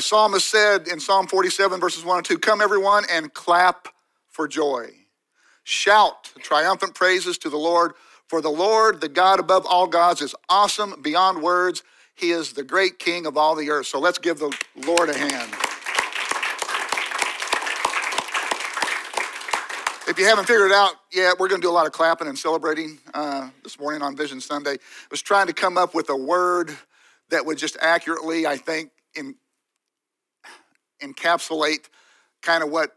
The psalmist said in Psalm 47, verses 1 and 2 Come, everyone, and clap for joy. Shout triumphant praises to the Lord, for the Lord, the God above all gods, is awesome beyond words. He is the great King of all the earth. So let's give the Lord a hand. If you haven't figured it out yet, we're going to do a lot of clapping and celebrating uh, this morning on Vision Sunday. I was trying to come up with a word that would just accurately, I think, in, encapsulate kind of what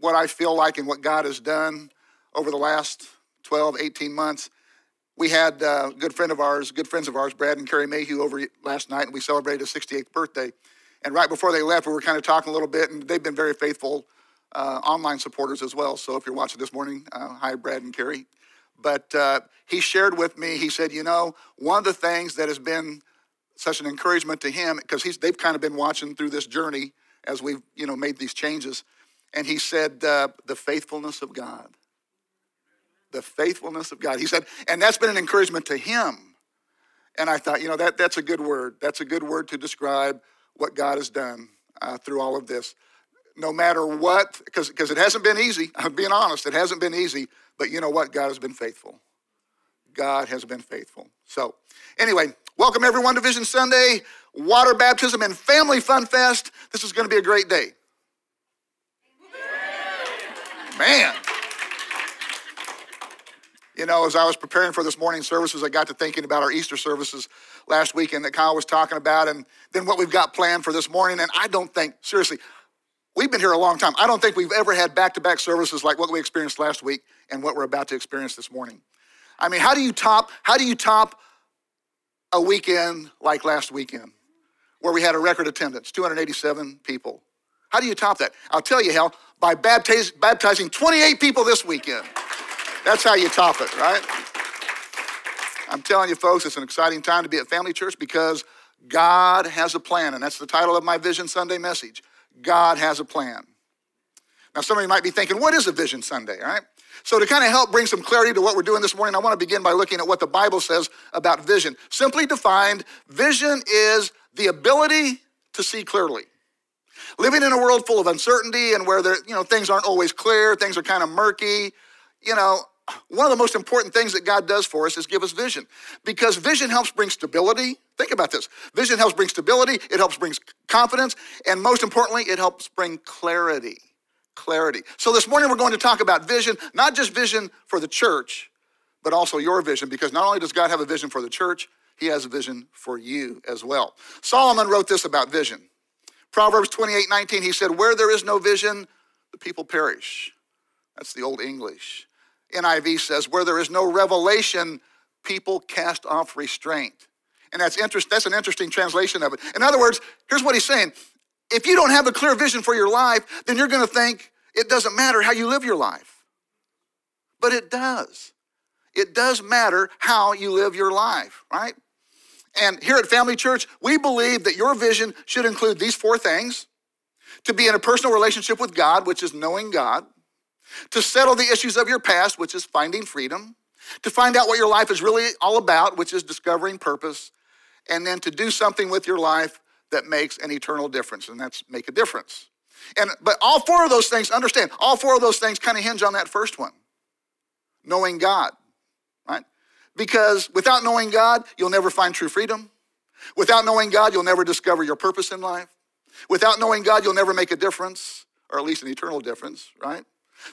what I feel like and what God has done over the last 12, 18 months. We had uh, a good friend of ours, good friends of ours, Brad and Carrie Mayhew, over last night, and we celebrated his 68th birthday. And right before they left, we were kind of talking a little bit, and they've been very faithful uh, online supporters as well. So if you're watching this morning, uh, hi, Brad and Carrie. But uh, he shared with me, he said, you know, one of the things that has been such an encouragement to him, because they've kind of been watching through this journey as we've, you know, made these changes. And he said, uh, the faithfulness of God. The faithfulness of God. He said, and that's been an encouragement to him. And I thought, you know, that, that's a good word. That's a good word to describe what God has done uh, through all of this. No matter what, because it hasn't been easy. I'm being honest, it hasn't been easy. But you know what? God has been faithful. God has been faithful. So, anyway, welcome everyone to Vision Sunday, water baptism, and family fun fest. This is going to be a great day. Man. You know, as I was preparing for this morning services, I got to thinking about our Easter services last weekend that Kyle was talking about, and then what we've got planned for this morning. And I don't think, seriously, we've been here a long time. I don't think we've ever had back to back services like what we experienced last week and what we're about to experience this morning. I mean, how do you top, how do you top a weekend like last weekend where we had a record attendance, 287 people? How do you top that? I'll tell you how, by baptiz- baptizing 28 people this weekend. That's how you top it, right? I'm telling you, folks, it's an exciting time to be at Family Church because God has a plan, and that's the title of my Vision Sunday message. God has a plan. Now, some of you might be thinking, what is a Vision Sunday, all right? So, to kind of help bring some clarity to what we're doing this morning, I want to begin by looking at what the Bible says about vision. Simply defined, vision is the ability to see clearly. Living in a world full of uncertainty and where there, you know, things aren't always clear, things are kind of murky, you know, one of the most important things that God does for us is give us vision because vision helps bring stability. Think about this vision helps bring stability, it helps bring confidence, and most importantly, it helps bring clarity. Clarity. So this morning we're going to talk about vision, not just vision for the church, but also your vision because not only does God have a vision for the church, he has a vision for you as well. Solomon wrote this about vision. Proverbs 28 19, he said, Where there is no vision, the people perish. That's the old English. NIV says, Where there is no revelation, people cast off restraint. And that's, interest, that's an interesting translation of it. In other words, here's what he's saying if you don't have a clear vision for your life, then you're going to think it doesn't matter how you live your life. But it does. It does matter how you live your life, right? And here at Family Church, we believe that your vision should include these four things to be in a personal relationship with God, which is knowing God, to settle the issues of your past, which is finding freedom, to find out what your life is really all about, which is discovering purpose, and then to do something with your life that makes an eternal difference, and that's make a difference. And but all four of those things, understand, all four of those things kind of hinge on that first one. Knowing God, right? Because without knowing God, you'll never find true freedom. Without knowing God, you'll never discover your purpose in life. Without knowing God, you'll never make a difference, or at least an eternal difference, right?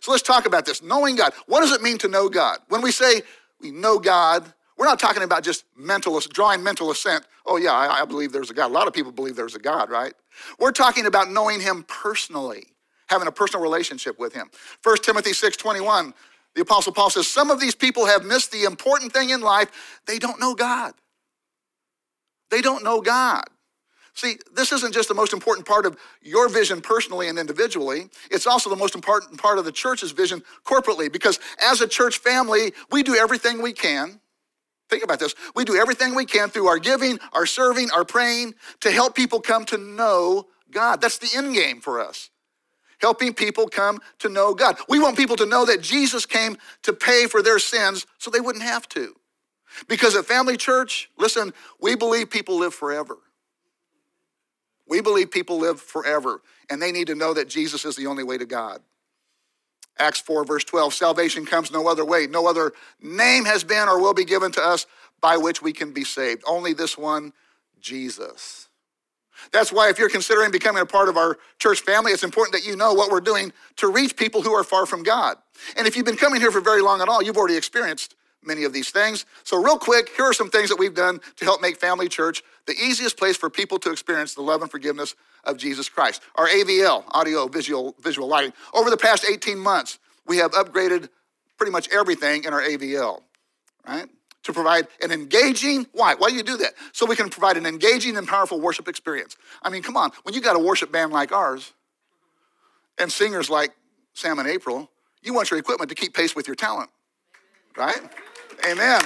So let's talk about this. Knowing God. What does it mean to know God? When we say we know God, we're not talking about just mental, drawing mental assent. Oh, yeah, I, I believe there's a God. A lot of people believe there's a God, right? We're talking about knowing Him personally, having a personal relationship with Him. 1 Timothy 6 21, the Apostle Paul says, Some of these people have missed the important thing in life. They don't know God. They don't know God. See, this isn't just the most important part of your vision personally and individually. It's also the most important part of the church's vision corporately because as a church family, we do everything we can. Think about this. We do everything we can through our giving, our serving, our praying to help people come to know God. That's the end game for us. Helping people come to know God. We want people to know that Jesus came to pay for their sins so they wouldn't have to. Because at Family Church, listen, we believe people live forever. We believe people live forever, and they need to know that Jesus is the only way to God. Acts 4, verse 12 salvation comes no other way. No other name has been or will be given to us by which we can be saved. Only this one, Jesus. That's why, if you're considering becoming a part of our church family, it's important that you know what we're doing to reach people who are far from God. And if you've been coming here for very long at all, you've already experienced many of these things. So, real quick, here are some things that we've done to help make Family Church the easiest place for people to experience the love and forgiveness of Jesus Christ. Our AVL, audio visual visual lighting. Over the past 18 months, we have upgraded pretty much everything in our AVL, right? To provide an engaging, why? Why do you do that? So we can provide an engaging and powerful worship experience. I mean, come on, when you got a worship band like ours and singers like Sam and April, you want your equipment to keep pace with your talent, right? Amen.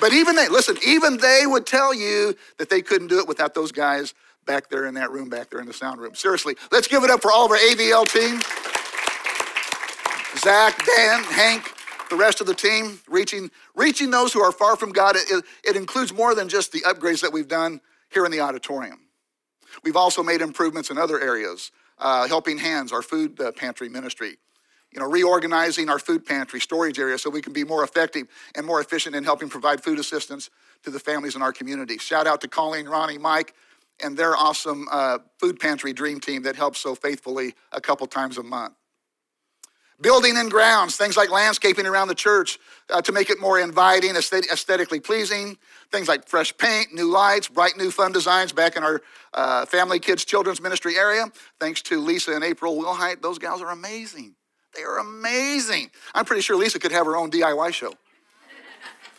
But even they, listen, even they would tell you that they couldn't do it without those guys back there in that room, back there in the sound room. Seriously, let's give it up for all of our AVL team. Zach, Dan, Hank, the rest of the team, reaching, reaching those who are far from God. It, it includes more than just the upgrades that we've done here in the auditorium. We've also made improvements in other areas, uh, Helping Hands, our food uh, pantry ministry you know, reorganizing our food pantry storage area so we can be more effective and more efficient in helping provide food assistance to the families in our community. Shout out to Colleen, Ronnie, Mike, and their awesome uh, food pantry dream team that helps so faithfully a couple times a month. Building and grounds, things like landscaping around the church uh, to make it more inviting, aesthetically pleasing. Things like fresh paint, new lights, bright new fun designs back in our uh, family, kids, children's ministry area. Thanks to Lisa and April Wilhite, those gals are amazing. They are amazing. I'm pretty sure Lisa could have her own DIY show.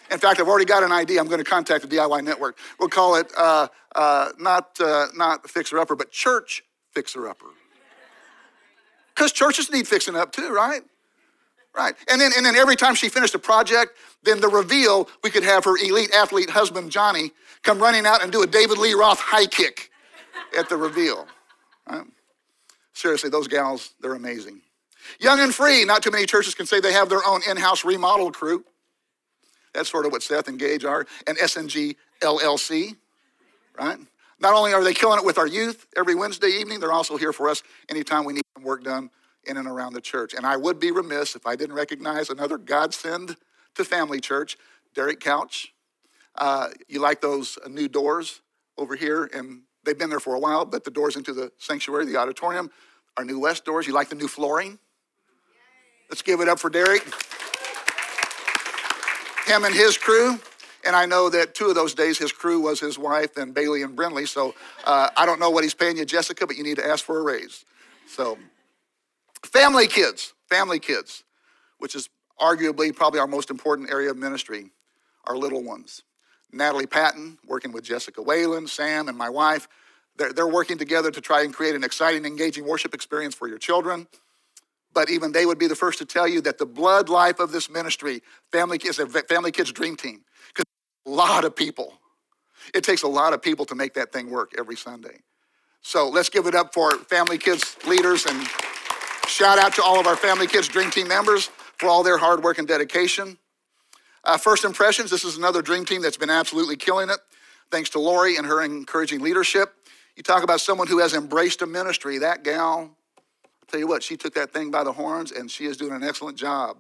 In fact, I've already got an idea. I'm going to contact the DIY network. We'll call it uh, uh, not, uh, not Fixer Upper, but Church Fixer Upper. Because churches need fixing up too, right? Right. And then, and then every time she finished a project, then the reveal, we could have her elite athlete husband, Johnny, come running out and do a David Lee Roth high kick at the reveal. Right? Seriously, those gals, they're amazing. Young and free. Not too many churches can say they have their own in house remodel crew. That's sort of what Seth and Gage are, and SNG LLC, right? Not only are they killing it with our youth every Wednesday evening, they're also here for us anytime we need some work done in and around the church. And I would be remiss if I didn't recognize another godsend to Family Church, Derek Couch. Uh, you like those new doors over here, and they've been there for a while, but the doors into the sanctuary, the auditorium, are new west doors. You like the new flooring? Let's give it up for Derek. Him and his crew. And I know that two of those days his crew was his wife and Bailey and Brinley. So uh, I don't know what he's paying you, Jessica, but you need to ask for a raise. So, family kids, family kids, which is arguably probably our most important area of ministry, our little ones. Natalie Patton, working with Jessica Whalen, Sam, and my wife, they're, they're working together to try and create an exciting, engaging worship experience for your children but even they would be the first to tell you that the blood life of this ministry family is a family kids dream team. Because a lot of people it takes a lot of people to make that thing work every sunday. So let's give it up for family kids leaders and shout out to all of our family kids dream team members for all their hard work and dedication. Uh, first impressions this is another dream team that's been absolutely killing it. Thanks to lori and her encouraging leadership. You talk about someone who has embraced a ministry that gal Tell you what, she took that thing by the horns and she is doing an excellent job.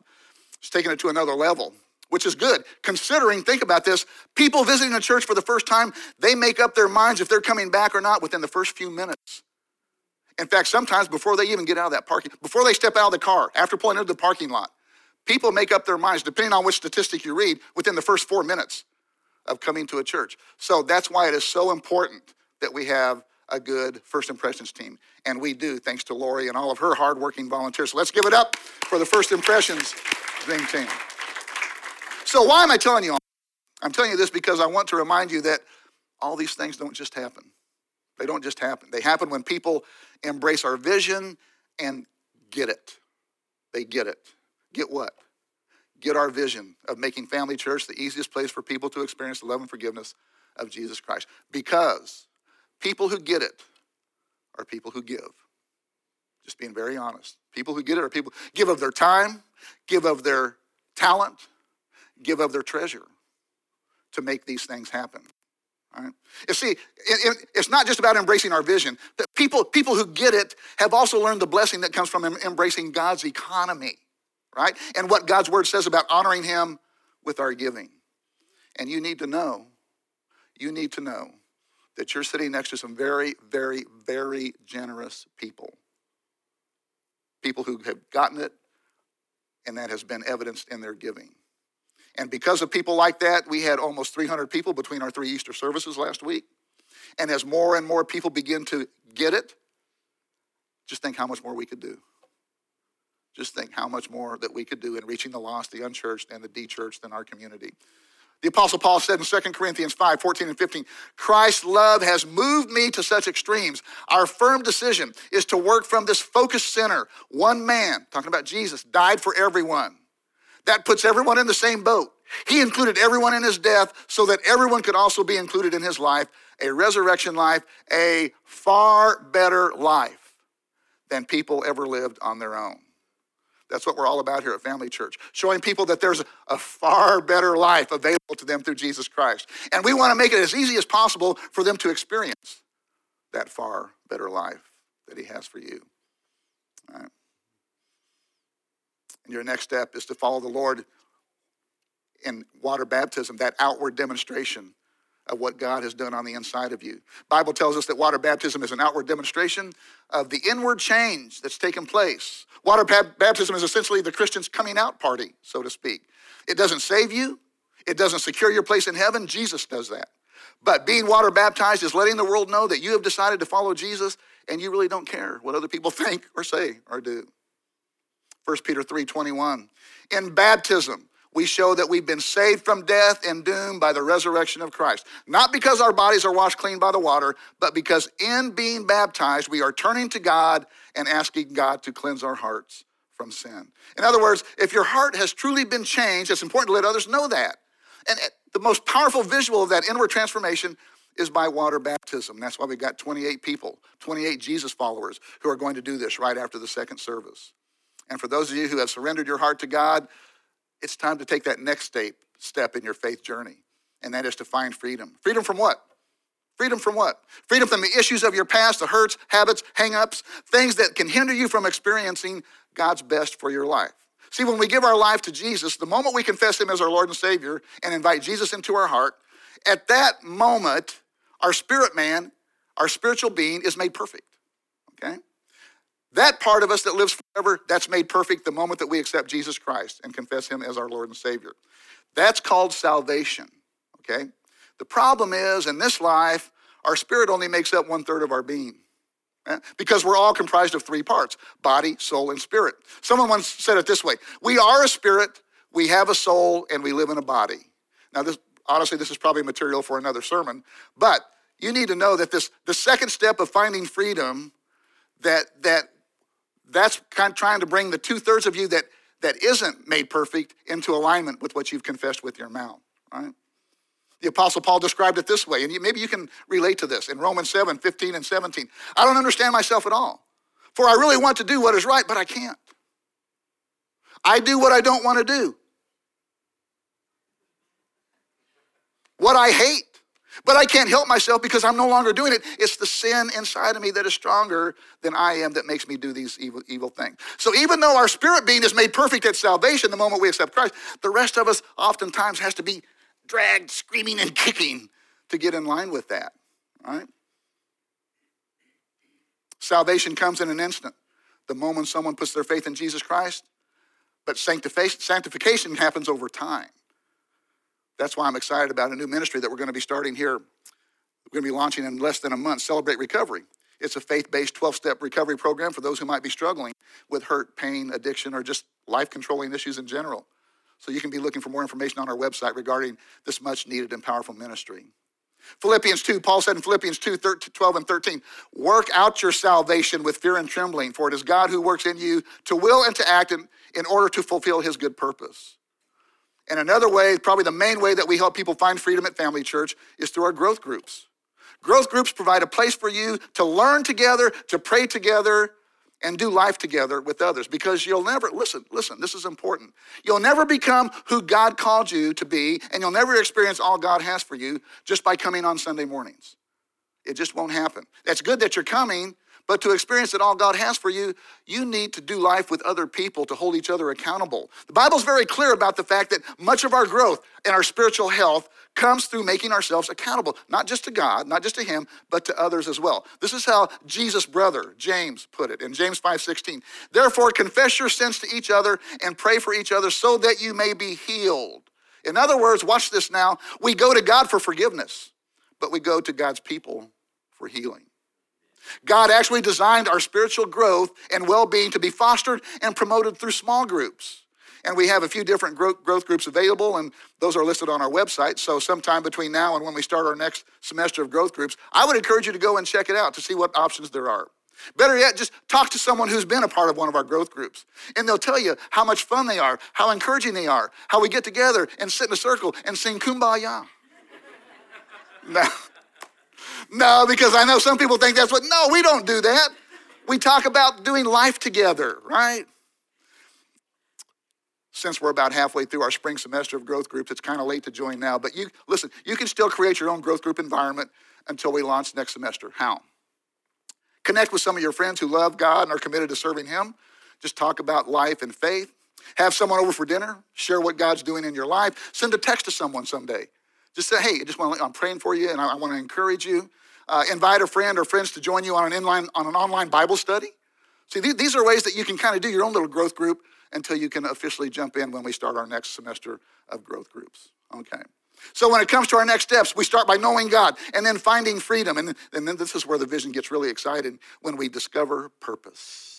She's taking it to another level, which is good. Considering, think about this people visiting a church for the first time, they make up their minds if they're coming back or not within the first few minutes. In fact, sometimes before they even get out of that parking, before they step out of the car, after pulling into the parking lot, people make up their minds, depending on which statistic you read, within the first four minutes of coming to a church. So that's why it is so important that we have a good first impressions team. And we do, thanks to Lori and all of her hardworking volunteers. So let's give it up for the first impressions dream team. So, why am I telling you all? I'm telling you this because I want to remind you that all these things don't just happen. They don't just happen. They happen when people embrace our vision and get it. They get it. Get what? Get our vision of making Family Church the easiest place for people to experience the love and forgiveness of Jesus Christ. Because people who get it are people who give. Just being very honest. People who get it are people give of their time, give of their talent, give of their treasure to make these things happen. Right? You see, it, it, it's not just about embracing our vision. That people, people who get it have also learned the blessing that comes from embracing God's economy, right? And what God's word says about honoring Him with our giving. And you need to know, you need to know that you're sitting next to some very, very, very generous people. People who have gotten it, and that has been evidenced in their giving. And because of people like that, we had almost 300 people between our three Easter services last week. And as more and more people begin to get it, just think how much more we could do. Just think how much more that we could do in reaching the lost, the unchurched, and the de-churched in our community. The Apostle Paul said in 2 Corinthians 5 14 and 15, Christ's love has moved me to such extremes. Our firm decision is to work from this focused center. One man, talking about Jesus, died for everyone. That puts everyone in the same boat. He included everyone in his death so that everyone could also be included in his life, a resurrection life, a far better life than people ever lived on their own. That's what we're all about here at Family Church, showing people that there's a far better life available to them through Jesus Christ. And we want to make it as easy as possible for them to experience that far better life that He has for you. All right. And your next step is to follow the Lord in water baptism, that outward demonstration of what God has done on the inside of you. Bible tells us that water baptism is an outward demonstration of the inward change that's taken place. Water baptism is essentially the Christian's coming out party, so to speak. It doesn't save you. It doesn't secure your place in heaven. Jesus does that. But being water baptized is letting the world know that you have decided to follow Jesus and you really don't care what other people think or say or do. 1 Peter 3:21. In baptism, we show that we've been saved from death and doom by the resurrection of Christ. Not because our bodies are washed clean by the water, but because in being baptized, we are turning to God and asking God to cleanse our hearts from sin. In other words, if your heart has truly been changed, it's important to let others know that. And the most powerful visual of that inward transformation is by water baptism. That's why we've got 28 people, 28 Jesus followers who are going to do this right after the second service. And for those of you who have surrendered your heart to God, it's time to take that next step in your faith journey, and that is to find freedom. Freedom from what? Freedom from what? Freedom from the issues of your past, the hurts, habits, hangups, things that can hinder you from experiencing God's best for your life. See, when we give our life to Jesus, the moment we confess Him as our Lord and Savior and invite Jesus into our heart, at that moment, our spirit man, our spiritual being is made perfect. Okay? That part of us that lives forever, that's made perfect the moment that we accept Jesus Christ and confess Him as our Lord and Savior. That's called salvation, okay? The problem is, in this life, our spirit only makes up one third of our being. Eh? Because we're all comprised of three parts body, soul, and spirit. Someone once said it this way We are a spirit, we have a soul, and we live in a body. Now, this, honestly, this is probably material for another sermon, but you need to know that this the second step of finding freedom that that that's kind of trying to bring the two thirds of you that, that isn't made perfect into alignment with what you've confessed with your mouth, right? The Apostle Paul described it this way, and maybe you can relate to this in Romans 7 15 and 17. I don't understand myself at all, for I really want to do what is right, but I can't. I do what I don't want to do. What I hate, but I can't help myself because I'm no longer doing it. It's the sin inside of me that is stronger than I am that makes me do these evil, evil things. So even though our spirit being is made perfect at salvation the moment we accept Christ, the rest of us oftentimes has to be dragged, screaming, and kicking to get in line with that. Right? Salvation comes in an instant. The moment someone puts their faith in Jesus Christ, but sanctification happens over time. That's why I'm excited about a new ministry that we're going to be starting here. We're going to be launching in less than a month Celebrate Recovery. It's a faith based 12 step recovery program for those who might be struggling with hurt, pain, addiction, or just life controlling issues in general. So you can be looking for more information on our website regarding this much needed and powerful ministry. Philippians 2, Paul said in Philippians 2, 13, 12 and 13, work out your salvation with fear and trembling, for it is God who works in you to will and to act in, in order to fulfill his good purpose. And another way, probably the main way that we help people find freedom at Family Church is through our growth groups. Growth groups provide a place for you to learn together, to pray together, and do life together with others because you'll never, listen, listen, this is important. You'll never become who God called you to be, and you'll never experience all God has for you just by coming on Sunday mornings. It just won't happen. That's good that you're coming, but to experience that all God has for you, you need to do life with other people to hold each other accountable. The Bible's very clear about the fact that much of our growth and our spiritual health comes through making ourselves accountable, not just to God, not just to Him, but to others as well. This is how Jesus' brother, James, put it in James 5:16. Therefore, confess your sins to each other and pray for each other so that you may be healed. In other words, watch this now. We go to God for forgiveness, but we go to God's people for healing. God actually designed our spiritual growth and well being to be fostered and promoted through small groups. And we have a few different growth groups available, and those are listed on our website. So, sometime between now and when we start our next semester of growth groups, I would encourage you to go and check it out to see what options there are. Better yet, just talk to someone who's been a part of one of our growth groups. And they'll tell you how much fun they are, how encouraging they are, how we get together and sit in a circle and sing kumbaya. now, no, because I know some people think that's what, no, we don't do that. We talk about doing life together, right? Since we're about halfway through our spring semester of growth groups, it's kind of late to join now. But you, listen, you can still create your own growth group environment until we launch next semester. How? Connect with some of your friends who love God and are committed to serving Him. Just talk about life and faith. Have someone over for dinner. Share what God's doing in your life. Send a text to someone someday. Just say, hey, I just want I'm praying for you and I, I want to encourage you. Uh, invite a friend or friends to join you on an, inline, on an online Bible study. See, th- these are ways that you can kind of do your own little growth group until you can officially jump in when we start our next semester of growth groups. Okay. So when it comes to our next steps, we start by knowing God and then finding freedom. And, and then this is where the vision gets really excited when we discover purpose.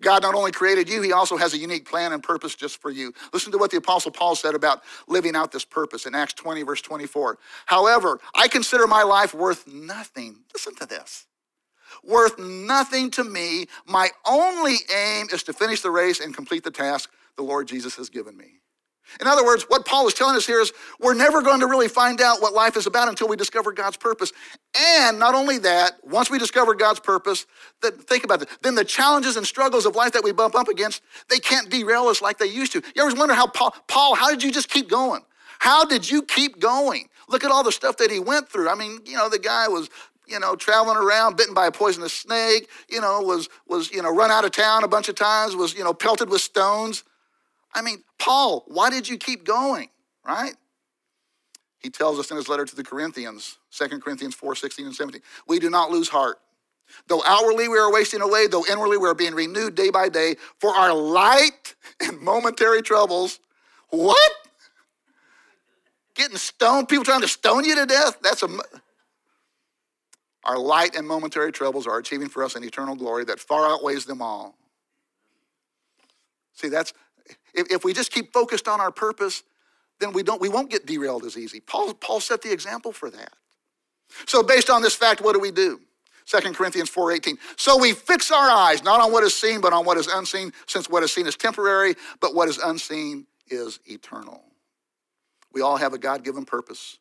God not only created you, he also has a unique plan and purpose just for you. Listen to what the Apostle Paul said about living out this purpose in Acts 20, verse 24. However, I consider my life worth nothing. Listen to this. Worth nothing to me. My only aim is to finish the race and complete the task the Lord Jesus has given me. In other words, what Paul is telling us here is we're never going to really find out what life is about until we discover God's purpose. And not only that, once we discover God's purpose, then think about it. Then the challenges and struggles of life that we bump up against, they can't derail us like they used to. You ever wonder how Paul, Paul, how did you just keep going? How did you keep going? Look at all the stuff that he went through. I mean, you know, the guy was you know, traveling around, bitten by a poisonous snake, you know, was was, you know, run out of town a bunch of times, was, you know, pelted with stones. I mean, Paul, why did you keep going? Right? He tells us in his letter to the Corinthians, 2 Corinthians 4 16 and 17, we do not lose heart. Though outwardly we are wasting away, though inwardly we are being renewed day by day, for our light and momentary troubles. What? Getting stoned, people trying to stone you to death? That's a. Our light and momentary troubles are achieving for us an eternal glory that far outweighs them all. See, that's if, if we just keep focused on our purpose, then we, don't, we won't get derailed as easy. Paul, Paul set the example for that. So based on this fact, what do we do? 2 Corinthians 4:18. So we fix our eyes not on what is seen, but on what is unseen, since what is seen is temporary, but what is unseen is eternal. We all have a God-given purpose,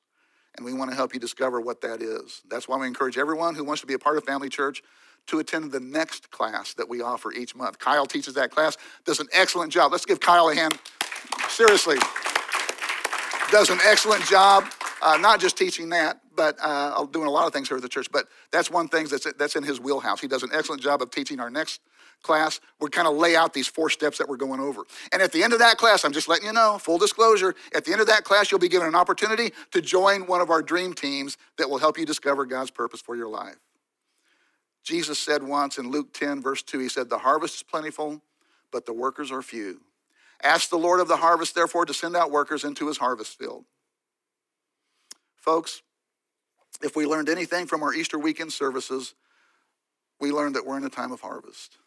and we want to help you discover what that is. That's why we encourage everyone who wants to be a part of Family Church to attend the next class that we offer each month. Kyle teaches that class, does an excellent job. Let's give Kyle a hand. Seriously, does an excellent job, uh, not just teaching that, but uh, doing a lot of things here at the church. But that's one thing that's, that's in his wheelhouse. He does an excellent job of teaching our next class. We kind of lay out these four steps that we're going over. And at the end of that class, I'm just letting you know, full disclosure, at the end of that class, you'll be given an opportunity to join one of our dream teams that will help you discover God's purpose for your life. Jesus said once in Luke 10, verse 2, he said, The harvest is plentiful, but the workers are few. Ask the Lord of the harvest, therefore, to send out workers into his harvest field. Folks, if we learned anything from our Easter weekend services, we learned that we're in a time of harvest.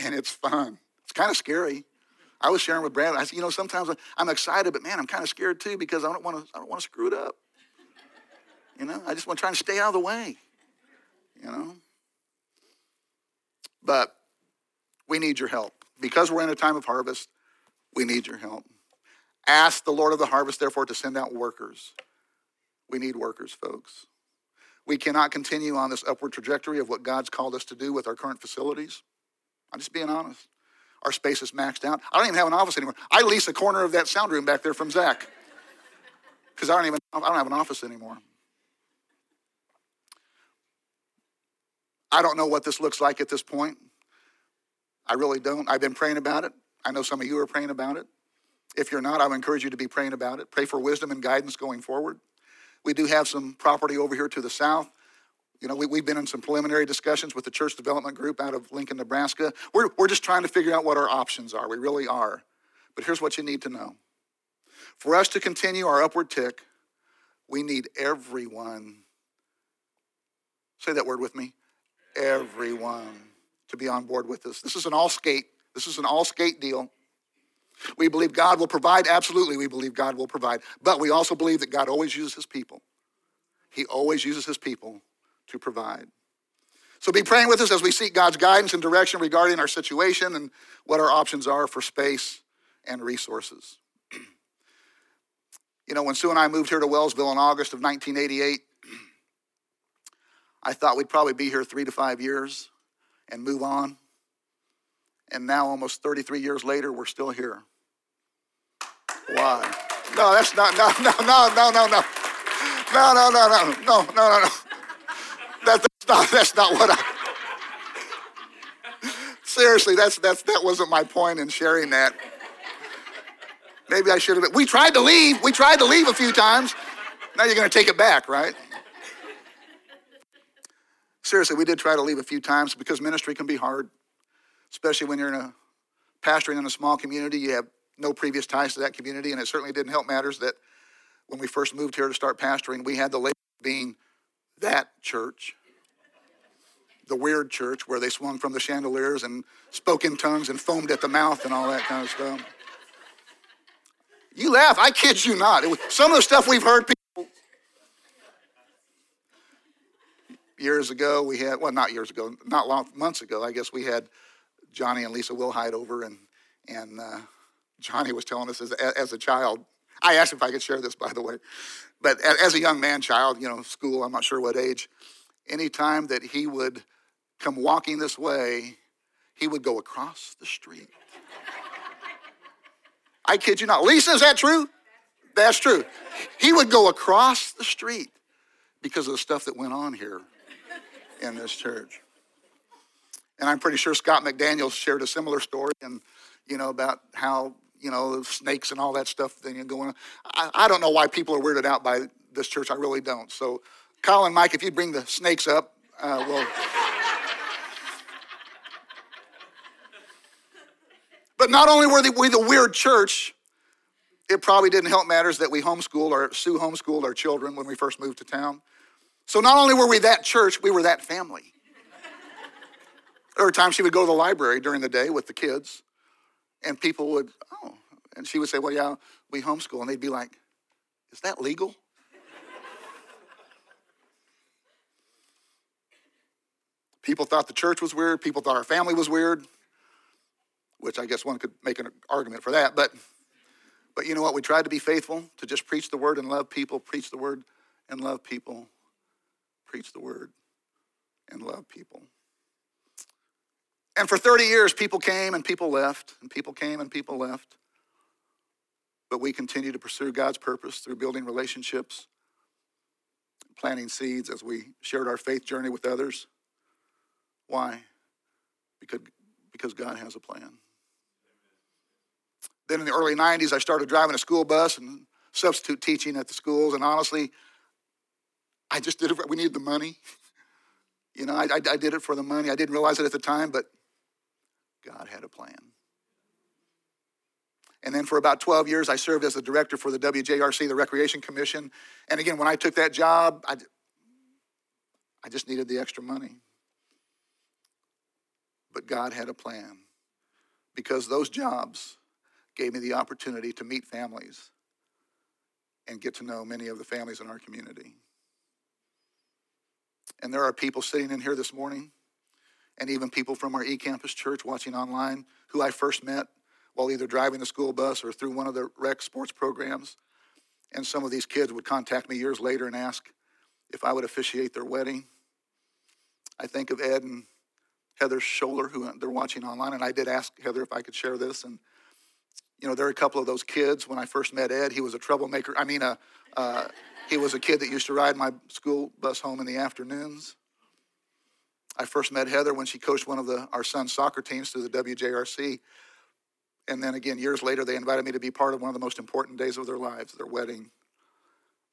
And it's fun. It's kind of scary. I was sharing with Brad. I said, you know, sometimes I'm excited, but man, I'm kind of scared too because I don't want to. I don't want to screw it up. You know, I just want to try and stay out of the way. You know, but we need your help because we're in a time of harvest. We need your help. Ask the Lord of the harvest, therefore, to send out workers. We need workers, folks. We cannot continue on this upward trajectory of what God's called us to do with our current facilities. I'm just being honest. Our space is maxed out. I don't even have an office anymore. I lease a corner of that sound room back there from Zach because I don't even I don't have an office anymore. I don't know what this looks like at this point. I really don't. I've been praying about it. I know some of you are praying about it. If you're not, I would encourage you to be praying about it. Pray for wisdom and guidance going forward. We do have some property over here to the south. You know, we, we've been in some preliminary discussions with the church development group out of Lincoln, Nebraska. We're, we're just trying to figure out what our options are. We really are. But here's what you need to know for us to continue our upward tick, we need everyone. Say that word with me. Everyone to be on board with us. This is an all skate. This is an all skate deal. We believe God will provide. Absolutely, we believe God will provide. But we also believe that God always uses his people. He always uses his people to provide. So be praying with us as we seek God's guidance and direction regarding our situation and what our options are for space and resources. you know, when Sue and I moved here to Wellsville in August of 1988, I thought we'd probably be here three to five years and move on. And now, almost 33 years later, we're still here. Why? No, that's not, no, no, no, no, no, no. No, no, no, no, no, no, no, no. That, that's not, that's not what I. Seriously, that's, that's, that wasn't my point in sharing that. Maybe I should have. We tried to leave. We tried to leave a few times. Now you're going to take it back, right? Seriously, we did try to leave a few times because ministry can be hard, especially when you're in a pastoring in a small community. You have no previous ties to that community, and it certainly didn't help matters that when we first moved here to start pastoring, we had the label being that church, the weird church where they swung from the chandeliers and spoke in tongues and foamed at the mouth and all that kind of stuff. You laugh, I kid you not. Was, some of the stuff we've heard people years ago, we had, well, not years ago, not long, months ago, I guess we had Johnny and Lisa Wilhite over, and, and uh, Johnny was telling us as, as a child, I asked if I could share this, by the way, but as a young man child, you know, school, I'm not sure what age, anytime that he would come walking this way, he would go across the street. I kid you not. Lisa, is that true? That's true. He would go across the street because of the stuff that went on here in this church. And I'm pretty sure Scott McDaniel shared a similar story and you know about how you know snakes and all that stuff thing going on. I, I don't know why people are weirded out by this church. I really don't. So, and Mike, if you bring the snakes up, uh, we'll. but not only were we the weird church, it probably didn't help matters that we homeschooled or Sue homeschooled our children when we first moved to town. So not only were we that church, we were that family. there were times she would go to the library during the day with the kids, and people would, oh, and she would say, well, yeah, we homeschool. And they'd be like, is that legal? People thought the church was weird. People thought our family was weird, which I guess one could make an argument for that. But, but you know what? We tried to be faithful to just preach the word and love people, preach the word and love people preach the word, and love people. And for 30 years, people came and people left, and people came and people left. But we continue to pursue God's purpose through building relationships, planting seeds as we shared our faith journey with others. Why? Because, because God has a plan. Then in the early 90s, I started driving a school bus and substitute teaching at the schools. And honestly, I just did it. For, we needed the money. You know, I, I, I did it for the money. I didn't realize it at the time, but God had a plan. And then for about 12 years, I served as the director for the WJRC, the Recreation Commission. And again, when I took that job, I, I just needed the extra money. But God had a plan because those jobs gave me the opportunity to meet families and get to know many of the families in our community. And there are people sitting in here this morning, and even people from our eCampus church watching online who I first met while either driving the school bus or through one of the rec sports programs. And some of these kids would contact me years later and ask if I would officiate their wedding. I think of Ed and Heather Scholler, who they're watching online, and I did ask Heather if I could share this. And you know, there are a couple of those kids. When I first met Ed, he was a troublemaker. I mean, uh, uh, he was a kid that used to ride my school bus home in the afternoons. I first met Heather when she coached one of the, our son's soccer teams through the WJRC. And then again, years later, they invited me to be part of one of the most important days of their lives, their wedding,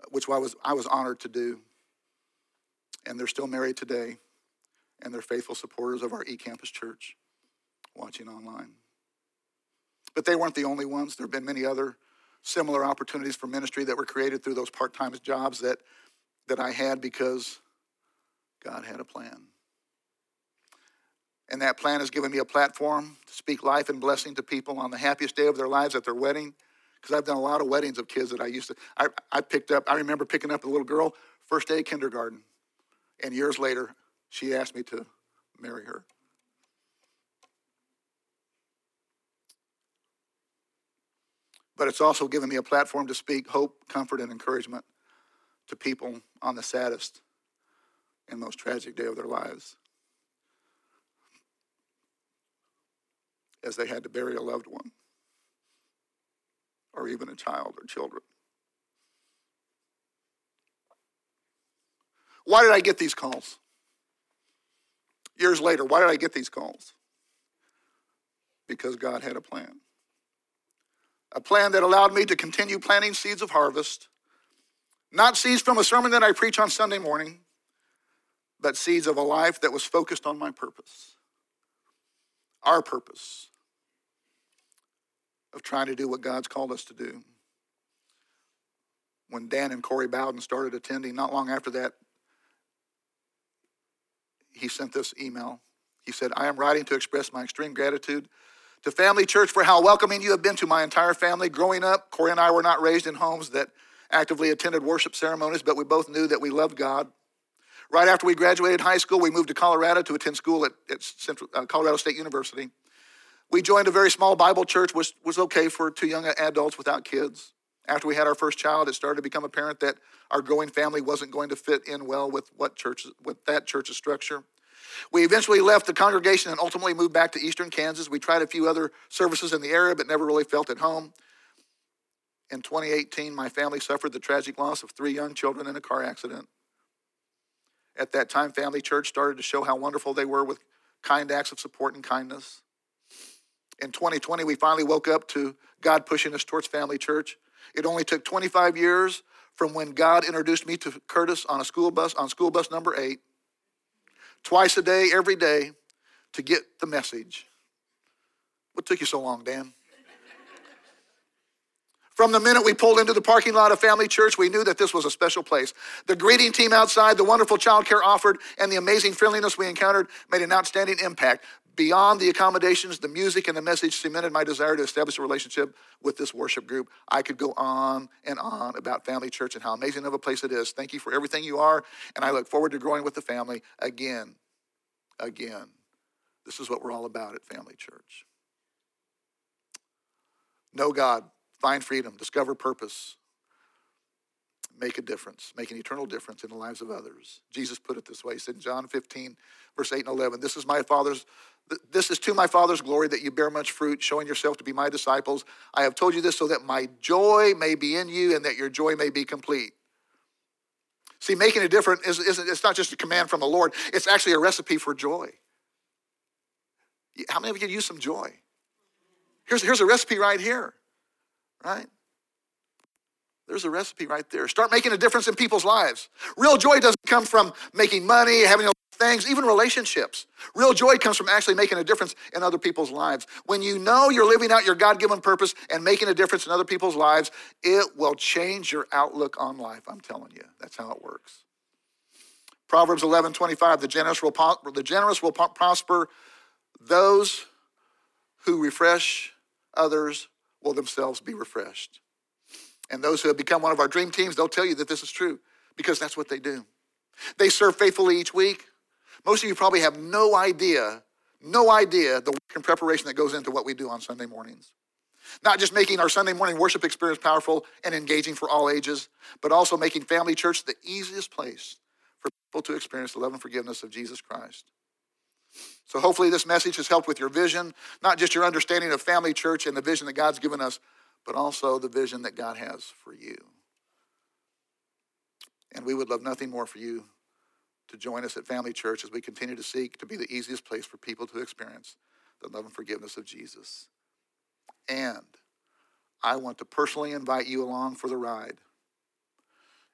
which I was, I was honored to do. And they're still married today, and they're faithful supporters of our eCampus church watching online. But they weren't the only ones. There have been many other similar opportunities for ministry that were created through those part-time jobs that, that I had because God had a plan. And that plan has given me a platform to speak life and blessing to people on the happiest day of their lives at their wedding. Because I've done a lot of weddings of kids that I used to, I, I picked up, I remember picking up a little girl, first day of kindergarten. And years later, she asked me to marry her. But it's also given me a platform to speak hope, comfort, and encouragement to people on the saddest and most tragic day of their lives as they had to bury a loved one or even a child or children. Why did I get these calls? Years later, why did I get these calls? Because God had a plan a plan that allowed me to continue planting seeds of harvest, not seeds from a sermon that I preach on Sunday morning, but seeds of a life that was focused on my purpose, our purpose of trying to do what God's called us to do. When Dan and Corey Bowden started attending, not long after that, he sent this email. He said, I am writing to express my extreme gratitude to Family Church for how welcoming you have been to my entire family. Growing up, Corey and I were not raised in homes that actively attended worship ceremonies, but we both knew that we loved God. Right after we graduated high school, we moved to Colorado to attend school at, at Central, uh, Colorado State University. We joined a very small Bible church, which was okay for two young adults without kids. After we had our first child, it started to become apparent that our growing family wasn't going to fit in well with what church, with that church's structure. We eventually left the congregation and ultimately moved back to eastern Kansas. We tried a few other services in the area, but never really felt at home. In 2018, my family suffered the tragic loss of three young children in a car accident. At that time, Family Church started to show how wonderful they were with kind acts of support and kindness. In 2020, we finally woke up to God pushing us towards Family Church. It only took 25 years from when God introduced me to Curtis on a school bus, on school bus number eight, twice a day, every day, to get the message. What took you so long, Dan? From the minute we pulled into the parking lot of Family Church, we knew that this was a special place. The greeting team outside, the wonderful child care offered, and the amazing friendliness we encountered made an outstanding impact. Beyond the accommodations, the music, and the message cemented my desire to establish a relationship with this worship group. I could go on and on about Family Church and how amazing of a place it is. Thank you for everything you are, and I look forward to growing with the family again. Again. This is what we're all about at Family Church. Know God, find freedom, discover purpose, make a difference, make an eternal difference in the lives of others. Jesus put it this way. He said in John 15, verse 8 and 11, This is my Father's this is to my Father's glory that you bear much fruit, showing yourself to be my disciples. I have told you this so that my joy may be in you and that your joy may be complete. See, making a difference is, isn't, it's not just a command from the Lord, it's actually a recipe for joy. How many of you use some joy? Here's, here's a recipe right here, right? There's a recipe right there. Start making a difference in people's lives. Real joy doesn't come from making money, having things, even relationships. Real joy comes from actually making a difference in other people's lives. When you know you're living out your God given purpose and making a difference in other people's lives, it will change your outlook on life. I'm telling you, that's how it works. Proverbs 11 25, the generous will, the generous will prosper. Those who refresh others will themselves be refreshed. And those who have become one of our dream teams, they'll tell you that this is true because that's what they do. They serve faithfully each week. Most of you probably have no idea, no idea the work and preparation that goes into what we do on Sunday mornings. Not just making our Sunday morning worship experience powerful and engaging for all ages, but also making family church the easiest place for people to experience the love and forgiveness of Jesus Christ. So hopefully this message has helped with your vision, not just your understanding of family church and the vision that God's given us, but also the vision that God has for you. And we would love nothing more for you to join us at Family Church as we continue to seek to be the easiest place for people to experience the love and forgiveness of Jesus. And I want to personally invite you along for the ride.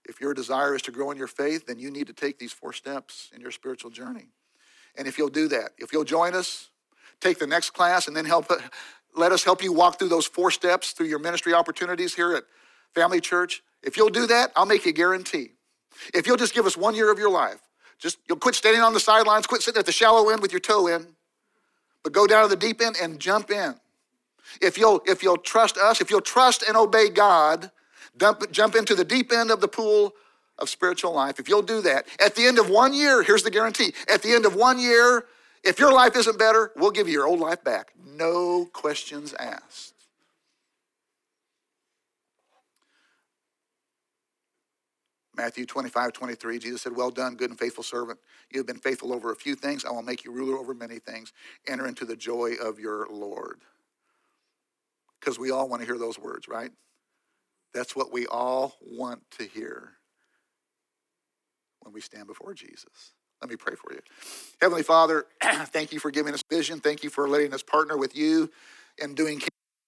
If your desire is to grow in your faith, then you need to take these four steps in your spiritual journey. And if you'll do that, if you'll join us, take the next class, and then help let us help you walk through those four steps through your ministry opportunities here at Family Church. If you'll do that, I'll make you a guarantee. If you'll just give us one year of your life, just you'll quit standing on the sidelines, quit sitting at the shallow end with your toe in, but go down to the deep end and jump in. If you'll if you'll trust us, if you'll trust and obey God, dump, jump into the deep end of the pool of spiritual life. If you'll do that, at the end of one year, here's the guarantee. At the end of one year, if your life isn't better, we'll give you your old life back. No questions asked. Matthew 25, 23, Jesus said, Well done, good and faithful servant. You have been faithful over a few things. I will make you ruler over many things. Enter into the joy of your Lord. Because we all want to hear those words, right? That's what we all want to hear when we stand before Jesus. Let me pray for you. Heavenly Father, thank you for giving us vision. Thank you for letting us partner with you in doing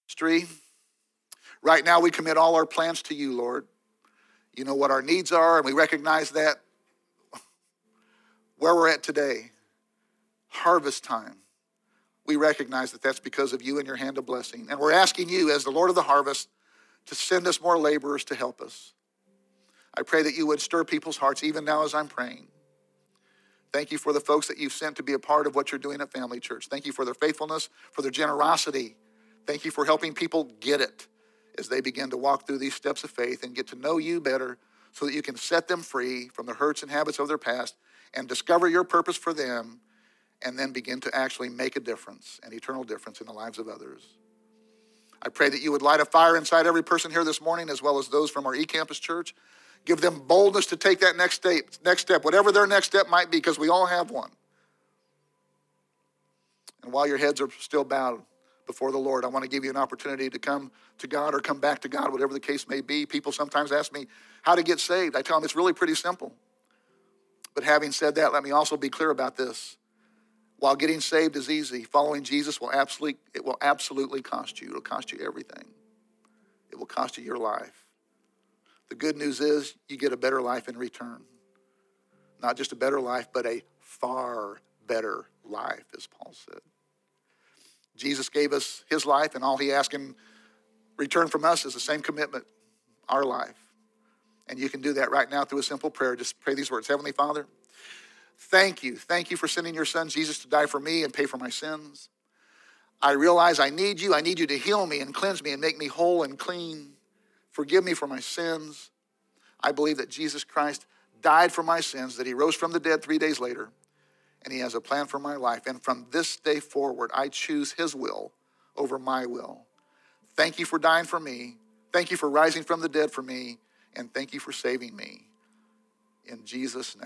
ministry. Right now, we commit all our plans to you, Lord. You know what our needs are, and we recognize that where we're at today, harvest time, we recognize that that's because of you and your hand of blessing. And we're asking you, as the Lord of the harvest, to send us more laborers to help us. I pray that you would stir people's hearts even now as I'm praying. Thank you for the folks that you've sent to be a part of what you're doing at Family Church. Thank you for their faithfulness, for their generosity. Thank you for helping people get it as they begin to walk through these steps of faith and get to know you better so that you can set them free from the hurts and habits of their past and discover your purpose for them and then begin to actually make a difference, an eternal difference in the lives of others. I pray that you would light a fire inside every person here this morning, as well as those from our eCampus church. Give them boldness to take that next step, next step, whatever their next step might be, because we all have one. And while your heads are still bowed, before the Lord. I want to give you an opportunity to come to God or come back to God, whatever the case may be. People sometimes ask me how to get saved. I tell them it's really pretty simple. But having said that, let me also be clear about this. While getting saved is easy, following Jesus will absolutely it will absolutely cost you. It'll cost you everything. It will cost you your life. The good news is you get a better life in return. Not just a better life, but a far better life, as Paul said. Jesus gave us his life, and all he asks in return from us is the same commitment, our life. And you can do that right now through a simple prayer. Just pray these words Heavenly Father, thank you. Thank you for sending your son Jesus to die for me and pay for my sins. I realize I need you. I need you to heal me and cleanse me and make me whole and clean. Forgive me for my sins. I believe that Jesus Christ died for my sins, that he rose from the dead three days later, and He has a plan for my life. And from this day forward, I choose His will over my will. Thank you for dying for me. Thank you for rising from the dead for me. And thank you for saving me. In Jesus' name.